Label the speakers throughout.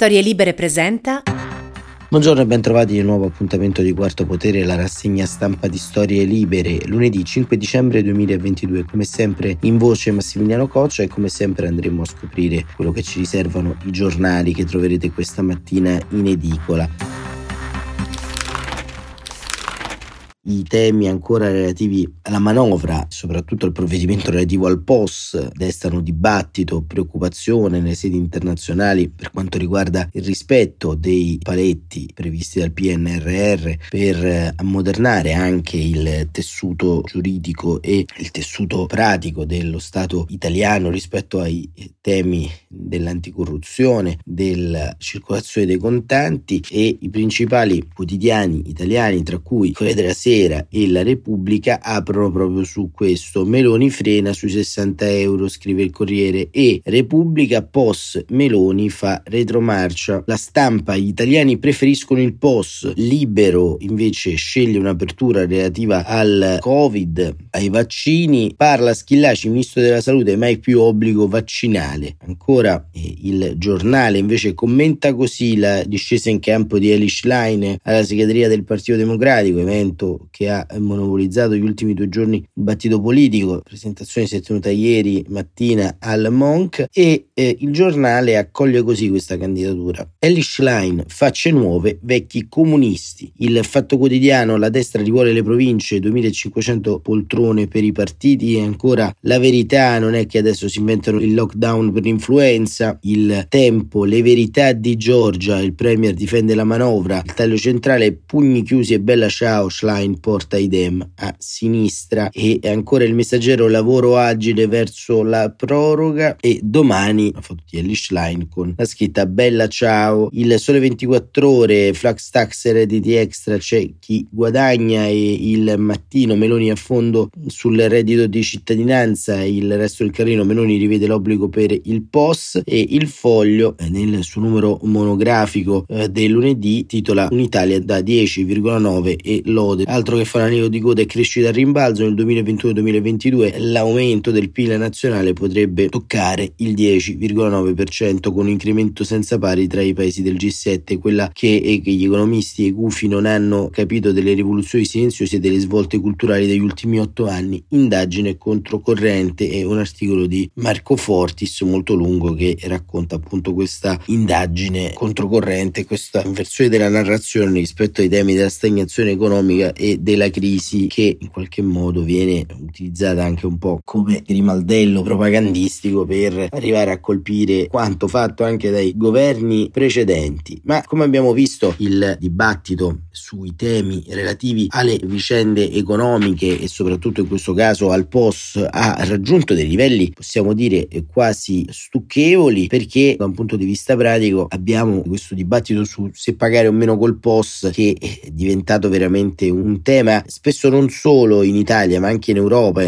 Speaker 1: Storie Libere presenta.
Speaker 2: Buongiorno e bentrovati di nuovo appuntamento di Quarto Potere, la rassegna stampa di Storie Libere, lunedì 5 dicembre 2022. Come sempre in voce Massimiliano Coccia e come sempre andremo a scoprire quello che ci riservano i giornali che troverete questa mattina in edicola. I temi ancora relativi alla manovra, soprattutto al provvedimento relativo al POS, destano dibattito, preoccupazione nelle sedi internazionali per quanto riguarda il rispetto dei paletti previsti dal PNRR per eh, ammodernare anche il tessuto giuridico e il tessuto pratico dello Stato italiano rispetto ai temi dell'anticorruzione, della circolazione dei contanti e i principali quotidiani italiani, tra cui Corriere della Sera, Sera e La Repubblica aprono proprio su questo. Meloni frena sui 60 euro, scrive il Corriere, e Repubblica POS Meloni fa retromarcia. La stampa, gli italiani preferiscono il POS, libero invece sceglie un'apertura relativa al Covid, ai vaccini, parla Schillaci, ministro della salute, mai più obbligo vaccinale. Ancora eh, il giornale invece commenta così la discesa in campo di Elish Line alla segreteria del Partito Democratico, evento che ha monopolizzato gli ultimi due giorni il battito politico, presentazione si è tenuta ieri mattina al Monk e eh, il giornale accoglie così questa candidatura. Ellie Schlein, facce nuove, vecchi comunisti. Il Fatto Quotidiano, la destra rivuole le province, 2500 poltrone per i partiti e ancora la verità non è che adesso si inventano il lockdown per l'influenza, il tempo, le verità di Giorgia, il premier difende la manovra, il taglio centrale, pugni chiusi e bella ciao Schlein porta idem a sinistra. E ancora il messaggero lavoro agile verso la proroga e domani la foto di Elish Line con la scritta bella ciao il sole 24 ore flax tax redditi extra c'è chi guadagna e il mattino Meloni a fondo sul reddito di cittadinanza il resto del carrino Meloni rivede l'obbligo per il POS e il foglio eh, nel suo numero monografico eh, del lunedì titola Un'Italia da 10,9 e lode altro che fanalino di coda e crescita a rimbalzo nel 2021-2022 l'aumento del PIL nazionale potrebbe toccare il 10,9% con un incremento senza pari tra i paesi del G7 quella che, che gli economisti e i gufi non hanno capito delle rivoluzioni silenziose e delle svolte culturali degli ultimi otto anni. Indagine controcorrente è un articolo di Marco Fortis molto lungo che racconta appunto questa indagine controcorrente questa inversione della narrazione rispetto ai temi della stagnazione economica e della crisi che in qualche modo viene utilizzata anche un po' come rimaldello propagandistico per arrivare a colpire quanto fatto anche dai governi precedenti. Ma come abbiamo visto il dibattito sui temi relativi alle vicende economiche e soprattutto in questo caso al POS ha raggiunto dei livelli possiamo dire quasi stucchevoli perché da un punto di vista pratico abbiamo questo dibattito su se pagare o meno col POS che è diventato veramente un tema spesso non solo in Italia ma anche in Europa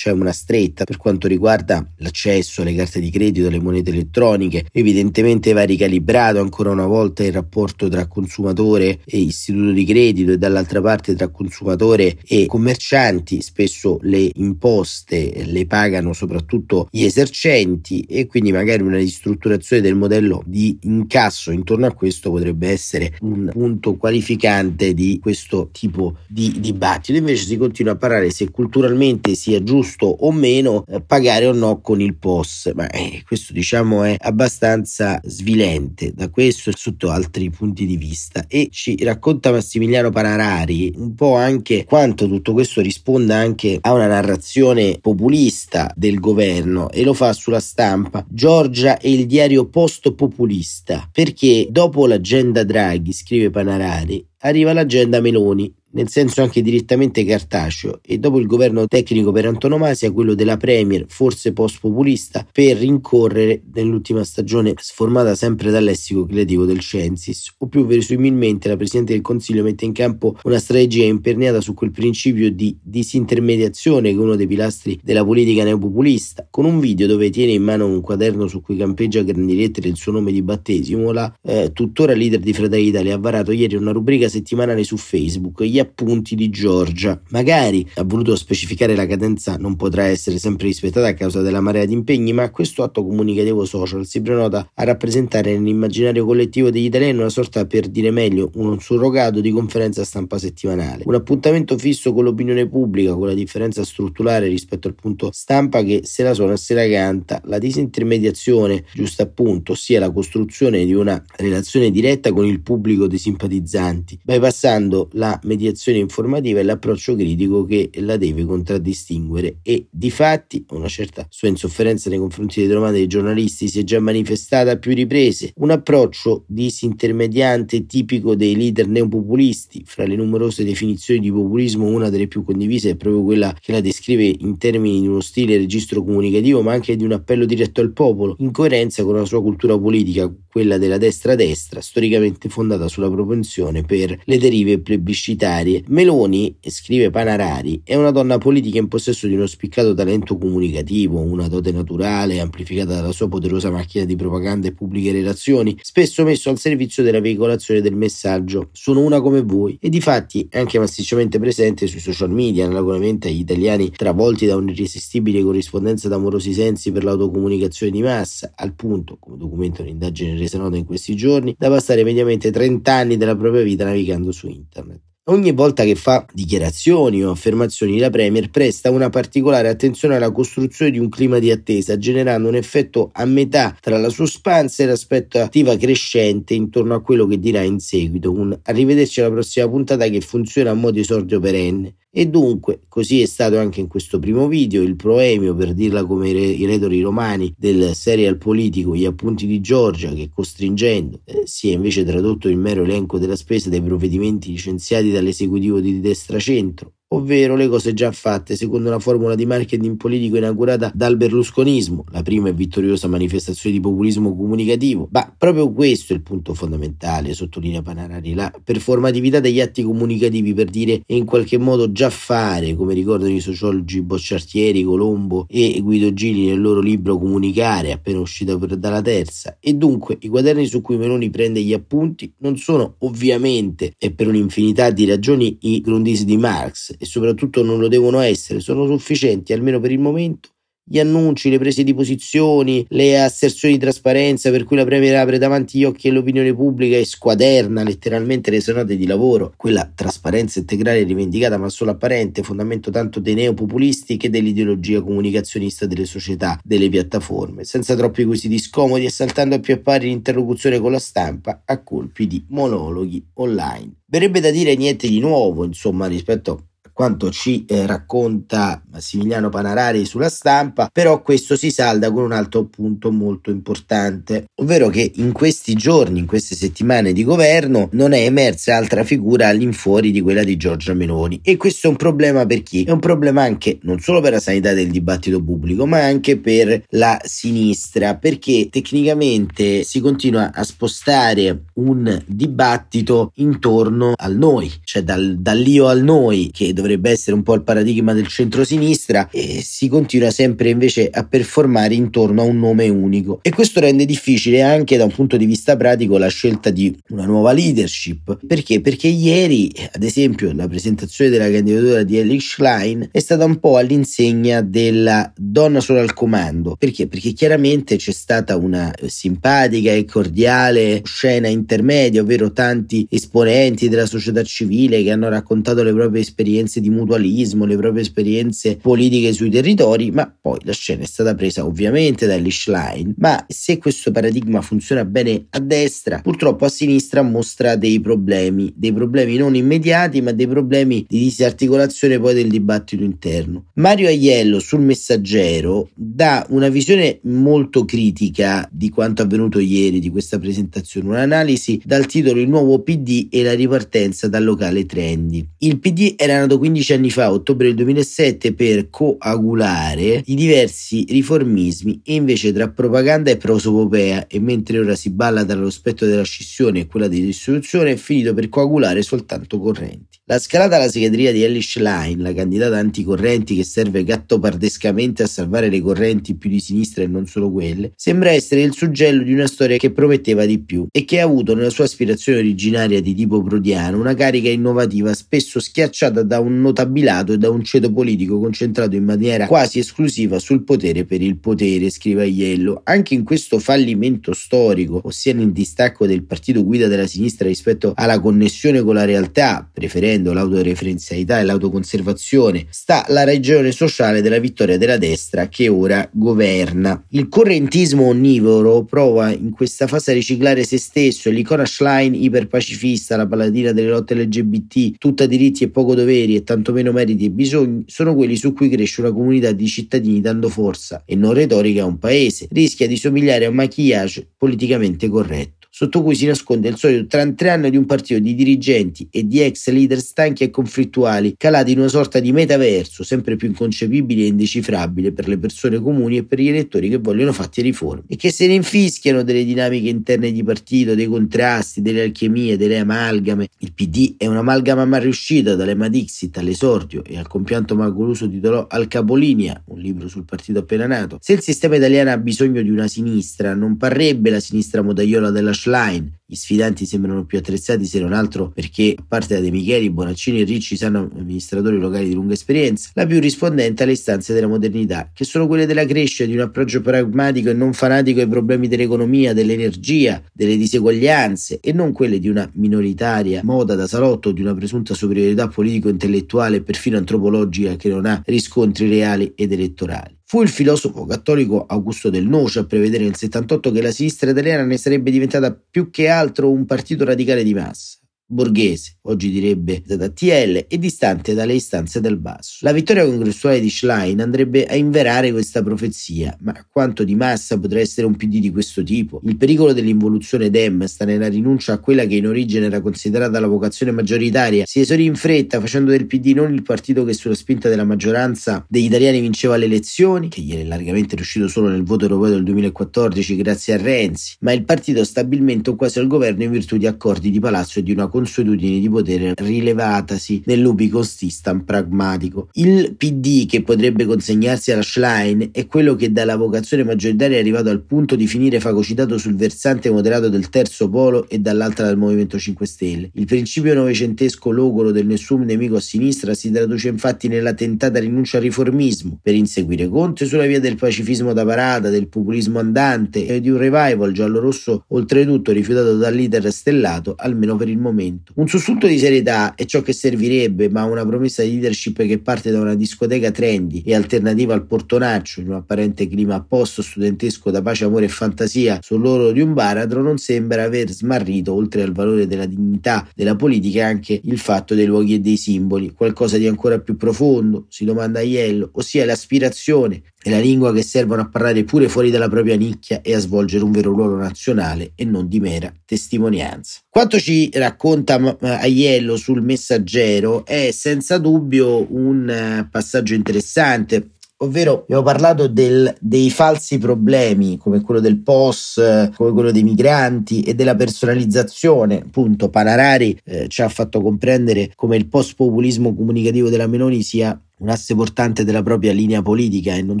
Speaker 2: c'è una stretta per quanto riguarda l'accesso alle carte di credito, alle monete elettroniche. Evidentemente va ricalibrato ancora una volta il rapporto tra consumatore e istituto di credito e dall'altra parte tra consumatore e commercianti. Spesso le imposte le pagano soprattutto gli esercenti e quindi magari una ristrutturazione del modello di incasso intorno a questo potrebbe essere un punto qualificante di questo tipo di dibattito. Invece si continua a parlare se culturalmente sia giusto giusto o meno eh, pagare o no con il POS, ma eh, questo diciamo è abbastanza svilente. Da questo e sotto altri punti di vista. E ci racconta Massimiliano Panarari un po' anche quanto tutto questo risponda anche a una narrazione populista del governo. E lo fa sulla stampa. Giorgia e il diario post populista perché dopo l'agenda Draghi scrive Panarari arriva l'agenda Meloni nel senso anche direttamente cartaceo, e dopo il governo tecnico per antonomasia, quello della Premier, forse post-populista, per rincorrere nell'ultima stagione sformata sempre dal lessico creativo del Censis, o più verosimilmente la Presidente del Consiglio mette in campo una strategia imperniata su quel principio di disintermediazione che è uno dei pilastri della politica neopopulista, con un video dove tiene in mano un quaderno su cui campeggia a grandi lettere il suo nome di battesimo, la eh, tuttora leader di Fratelli Italia ha varato ieri una rubrica settimanale su Facebook, gli appunti di Giorgia. Magari ha voluto specificare la cadenza non potrà essere sempre rispettata a causa della marea di impegni, ma questo atto comunicativo social si prenota a rappresentare nell'immaginario collettivo degli italiani una sorta, per dire meglio, un surrogato di conferenza stampa settimanale. Un appuntamento fisso con l'opinione pubblica, con la differenza strutturale rispetto al punto stampa che se la suona se la canta, la disintermediazione, giusto appunto, ossia la costruzione di una relazione diretta con il pubblico dei simpatizzanti, bypassando la mediazione informativa e l'approccio critico che la deve contraddistinguere e di fatti una certa sua insofferenza nei confronti delle domande dei giornalisti si è già manifestata a più riprese, un approccio disintermediante tipico dei leader neopopulisti, fra le numerose definizioni di populismo una delle più condivise è proprio quella che la descrive in termini di uno stile registro comunicativo ma anche di un appello diretto al popolo, in coerenza con la sua cultura politica, quella della destra-destra, storicamente fondata sulla propensione per le derive plebiscitarie. Meloni, scrive Panarari, è una donna politica in possesso di uno spiccato talento comunicativo, una dote naturale amplificata dalla sua poderosa macchina di propaganda e pubbliche relazioni, spesso messo al servizio della veicolazione del messaggio. Sono una come voi. E di fatti è anche massicciamente presente sui social media, analogamente agli italiani travolti da un'irresistibile corrispondenza d'amorosi sensi per l'autocomunicazione di massa, al punto, come documenta un'indagine resa nota in questi giorni, da passare mediamente 30 anni della propria vita navigando su internet. Ogni volta che fa dichiarazioni o affermazioni la Premier presta una particolare attenzione alla costruzione di un clima di attesa, generando un effetto a metà tra la suspense e l'aspettativa crescente intorno a quello che dirà in seguito. Un arrivederci alla prossima puntata che funziona a modo esordio perenne. E dunque, così è stato anche in questo primo video, il proemio, per dirla come i retori romani, del serial politico Gli appunti di Giorgia, che costringendo eh, si è invece tradotto il mero elenco della spesa dei provvedimenti licenziati dall'esecutivo di destra-centro, ovvero le cose già fatte secondo una formula di marketing politico inaugurata dal berlusconismo, la prima e vittoriosa manifestazione di populismo comunicativo. Ma proprio questo è il punto fondamentale, sottolinea Panarari, la performatività degli atti comunicativi per dire e in qualche modo già fare, come ricordano i sociologi Bocciartieri, Colombo e Guido Gili nel loro libro Comunicare, appena uscito dalla terza. E dunque i quaderni su cui Meloni prende gli appunti non sono ovviamente e per un'infinità di ragioni i Grundisi di Marx, e soprattutto non lo devono essere, sono sufficienti almeno per il momento gli annunci, le prese di posizioni, le asserzioni di trasparenza per cui la Premier apre davanti gli occhi all'opinione pubblica e squaderna letteralmente le serate di lavoro, quella trasparenza integrale rivendicata ma solo apparente, fondamento tanto dei neopopulisti che dell'ideologia comunicazionista delle società, delle piattaforme, senza troppi quesiti scomodi e saltando a più a pari l'interlocuzione con la stampa a colpi di monologhi online. Verrebbe da dire niente di nuovo, insomma, rispetto quanto ci eh, racconta Massimiliano Panarari sulla stampa, però questo si salda con un altro punto molto importante, ovvero che in questi giorni, in queste settimane di governo, non è emersa altra figura all'infuori di quella di Giorgia Meloni e questo è un problema per chi? È un problema anche non solo per la sanità del dibattito pubblico, ma anche per la sinistra, perché tecnicamente si continua a spostare un dibattito intorno al noi, cioè dal, dall'io al noi, che dovrebbe dovrebbe essere un po' il paradigma del centro-sinistra e si continua sempre invece a performare intorno a un nome unico e questo rende difficile anche da un punto di vista pratico la scelta di una nuova leadership perché? Perché ieri ad esempio la presentazione della candidatura di Ellie Schlein è stata un po' all'insegna della donna solo al comando perché? Perché chiaramente c'è stata una simpatica e cordiale scena intermedia ovvero tanti esponenti della società civile che hanno raccontato le proprie esperienze di mutualismo, le proprie esperienze politiche sui territori, ma poi la scena è stata presa ovviamente da Elish Line, ma se questo paradigma funziona bene a destra, purtroppo a sinistra mostra dei problemi, dei problemi non immediati, ma dei problemi di disarticolazione poi del dibattito interno. Mario Aiello sul messaggero dà una visione molto critica di quanto avvenuto ieri di questa presentazione, un'analisi dal titolo Il nuovo PD e la ripartenza dal locale trendy. Il PD era nato 15 anni fa, ottobre del 2007, per coagulare i diversi riformismi e invece tra propaganda e prosopopea e mentre ora si balla tra lo spettro della scissione e quella della distruzione è finito per coagulare soltanto correnti. La scalata alla segreteria di Ellie Schlein, la candidata anticorrenti che serve gattopardescamente a salvare le correnti più di sinistra e non solo quelle, sembra essere il suggello di una storia che prometteva di più e che ha avuto nella sua aspirazione originaria di tipo prodiano una carica innovativa spesso schiacciata da un notabilato e da un ceto politico concentrato in maniera quasi esclusiva sul potere per il potere, scrive Aiello. Anche in questo fallimento storico, ossia nel distacco del partito guida della sinistra rispetto alla connessione con la realtà, preferendo preferendo l'autoreferenzialità e l'autoconservazione, sta la ragione sociale della vittoria della destra che ora governa. Il correntismo onnivoro prova in questa fase a riciclare se stesso l'icona Schlein iperpacifista, la paladina delle lotte LGBT, tutta diritti e poco doveri e tanto meno meriti e bisogni, sono quelli su cui cresce una comunità di cittadini dando forza e non retorica a un paese. Rischia di somigliare a un maquillage politicamente corretto sotto cui si nasconde il solito trantrianno di un partito di dirigenti e di ex leader stanchi e conflittuali, calati in una sorta di metaverso sempre più inconcepibile e indecifrabile per le persone comuni e per gli elettori che vogliono fatti riforme e che se ne infischiano delle dinamiche interne di partito, dei contrasti, delle alchimie, delle amalgame. Il PD è un'amalgama mal riuscita dall'Ema Dixit all'esordio e al compianto Magoluso titolò Al Capolinea, un libro sul partito appena nato. Se il sistema italiano ha bisogno di una sinistra, non parrebbe la sinistra modaiola della Schlein Gli sfidanti sembrano più attrezzati se non altro perché, a parte da De Micheli, Bonaccini e Ricci sanno amministratori locali di lunga esperienza, la più rispondente alle istanze della modernità, che sono quelle della crescita, di un approccio pragmatico e non fanatico ai problemi dell'economia, dell'energia, delle diseguaglianze e non quelle di una minoritaria moda da salotto di una presunta superiorità politico-intellettuale e perfino antropologica che non ha riscontri reali ed elettorali. Fu il filosofo cattolico Augusto del Noce a prevedere nel 78 che la sinistra italiana ne sarebbe diventata più che altro un partito radicale di massa borghese, oggi direbbe ZTL, e distante dalle istanze del basso. La vittoria congressuale di Schlein andrebbe a inverare questa profezia, ma quanto di massa potrà essere un PD di questo tipo? Il pericolo dell'involuzione Dem sta nella rinuncia a quella che in origine era considerata la vocazione maggioritaria, si esorì in fretta facendo del PD non il partito che sulla spinta della maggioranza degli italiani vinceva le elezioni, che gli è largamente riuscito solo nel voto europeo del 2014 grazie a Renzi, ma il partito stabilmente o quasi al governo in virtù di accordi di palazzo e di una consuetudine di potere rilevatasi nell'ubicostistan pragmatico. Il PD che potrebbe consegnarsi alla Schlein è quello che dalla vocazione maggioritaria è arrivato al punto di finire fagocitato sul versante moderato del terzo polo e dall'altra del Movimento 5 Stelle. Il principio novecentesco logoro del nessun nemico a sinistra si traduce infatti nella tentata rinuncia al riformismo per inseguire Conte sulla via del pacifismo da parata, del populismo andante e di un revival giallo-rosso oltretutto rifiutato dal leader stellato almeno per il momento momento. Un sussulto di serietà è ciò che servirebbe, ma una promessa di leadership che parte da una discoteca trendy e alternativa al portonaccio in un apparente clima post studentesco da pace, amore e fantasia sull'oro di un baratro non sembra aver smarrito, oltre al valore della dignità della politica, anche il fatto dei luoghi e dei simboli, qualcosa di ancora più profondo, si domanda Aiello, ossia l'aspirazione e la lingua che servono a parlare pure fuori dalla propria nicchia e a svolgere un vero ruolo nazionale e non di mera testimonianza. Quanto ci racconta Aiello sul messaggero è senza dubbio un eh, passaggio interessante ovvero abbiamo parlato del, dei falsi problemi come quello del POS, come quello dei migranti e della personalizzazione. Appunto, Panarari eh, ci ha fatto comprendere come il post-populismo comunicativo della Meloni sia un asse portante della propria linea politica e non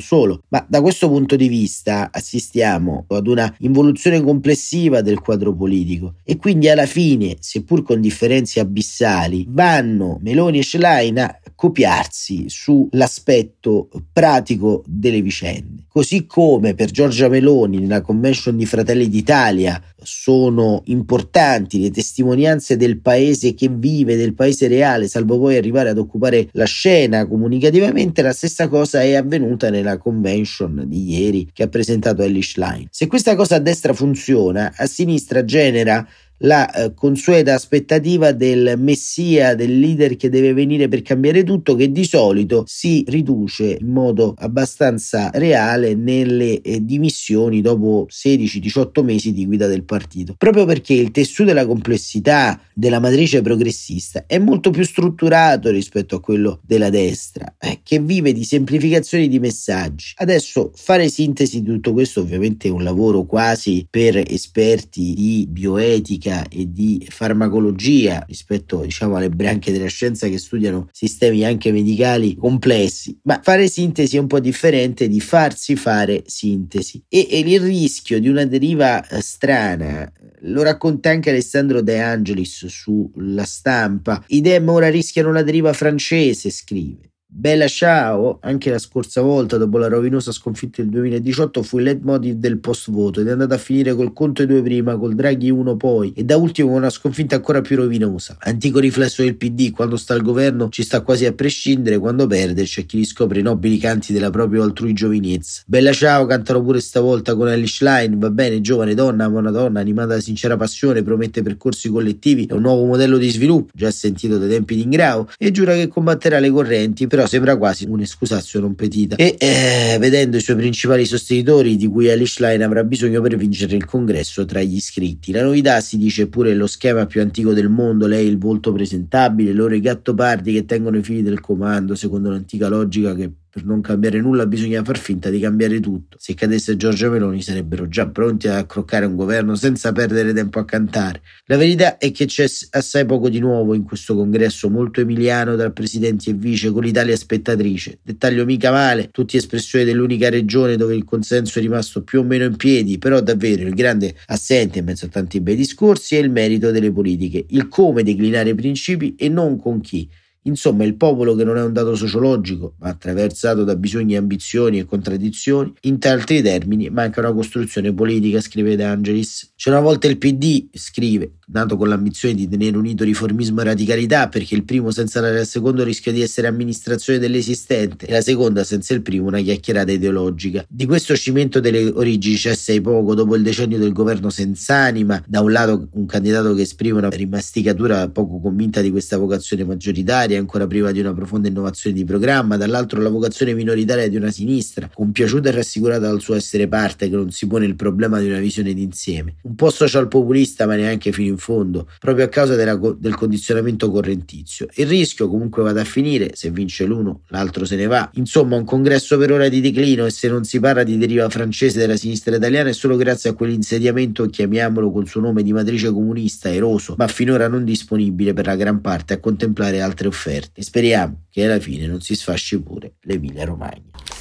Speaker 2: solo, ma da questo punto di vista assistiamo ad una involuzione complessiva del quadro politico. E quindi alla fine, seppur con differenze abissali, vanno Meloni e Schlein a copiarsi sull'aspetto pratico delle vicende. Così come per Giorgia Meloni nella convention di Fratelli d'Italia sono importanti le testimonianze del paese che vive, del paese reale, salvo poi arrivare ad occupare la scena comunicativamente, la stessa cosa è avvenuta nella convention di ieri che ha presentato Ellie Schlein. Se questa cosa a destra funziona, a sinistra genera la eh, consueta aspettativa del messia, del leader che deve venire per cambiare tutto, che di solito si riduce in modo abbastanza reale nelle eh, dimissioni dopo 16-18 mesi di guida del partito. Proprio perché il tessuto della complessità della matrice progressista è molto più strutturato rispetto a quello della destra, eh, che vive di semplificazioni di messaggi. Adesso fare sintesi di tutto questo ovviamente è un lavoro quasi per esperti di bioetica bioetica e di farmacologia rispetto diciamo alle branche della scienza che studiano sistemi anche medicali complessi, ma fare sintesi è un po' differente di farsi fare sintesi e, e il rischio di una deriva eh, strana lo racconta anche Alessandro De Angelis sulla stampa. I dem ora rischiano la deriva francese, scrive. Bella ciao, anche la scorsa volta dopo la rovinosa sconfitta del 2018 fu il leitmotiv del post voto ed è andata a finire col Conte 2 prima, col Draghi 1 poi e da ultimo con una sconfitta ancora più rovinosa. Antico riflesso del PD, quando sta al governo ci sta quasi a prescindere, quando perde c'è chi riscopre i nobili canti della propria altrui giovinezza. Bella ciao, cantano pure stavolta con Alice Line, va bene, giovane donna, ma una donna animata da sincera passione, promette percorsi collettivi e un nuovo modello di sviluppo, già sentito dai tempi di Ingrao, e giura che combatterà le correnti per però sembra quasi un'escusazio non petita. E eh, vedendo i suoi principali sostenitori, di cui Alice Line avrà bisogno per vincere il congresso tra gli iscritti. La novità si dice pure lo schema più antico del mondo, lei il volto presentabile, loro i gattopardi che tengono i fili del comando, secondo l'antica logica che per non cambiare nulla bisogna far finta di cambiare tutto. Se cadesse Giorgia Meloni sarebbero già pronti a croccare un governo senza perdere tempo a cantare. La verità è che c'è assai poco di nuovo in questo congresso, molto emiliano tra presidenti e vice, con l'Italia spettatrice. Dettaglio mica male, tutti espressioni dell'unica regione dove il consenso è rimasto più o meno in piedi, però davvero il grande assente in mezzo a tanti bei discorsi è il merito delle politiche, il come declinare i principi e non con chi. Insomma, il popolo che non è un dato sociologico, ma attraversato da bisogni, ambizioni e contraddizioni, in altri termini manca una costruzione politica, scrive De Angelis. C'è una volta il PD, scrive, nato con l'ambizione di tenere unito riformismo e radicalità, perché il primo senza al secondo rischia di essere amministrazione dell'esistente e la seconda senza il primo una chiacchierata ideologica. Di questo cimento delle origini c'è assai poco dopo il decennio del governo senza anima, da un lato un candidato che esprime una rimasticatura poco convinta di questa vocazione maggioritaria, ancora priva di una profonda innovazione di programma, dall'altro la vocazione minoritaria di una sinistra, compiaciuta e rassicurata dal suo essere parte che non si pone il problema di una visione d'insieme. Un po' social populista ma neanche fino in fondo, proprio a causa della, del condizionamento correntizio. Il rischio comunque vada a finire, se vince l'uno, l'altro se ne va. Insomma, un congresso per ora di declino e se non si parla di deriva francese della sinistra italiana è solo grazie a quell'insediamento, chiamiamolo col suo nome di matrice comunista, eroso, ma finora non disponibile per la gran parte a contemplare altre offerte. Speriamo che alla fine non si sfasci pure l'Emilia Romagna.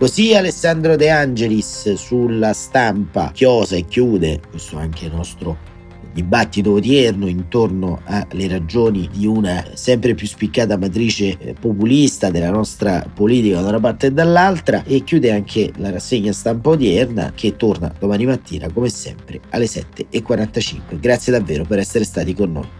Speaker 2: Così Alessandro De Angelis sulla stampa chiosa e chiude questo anche il nostro dibattito odierno intorno alle ragioni di una sempre più spiccata matrice eh, populista della nostra politica da una parte e dall'altra e chiude anche la rassegna stampa odierna che torna domani mattina come sempre alle 7.45. Grazie davvero per essere stati con noi.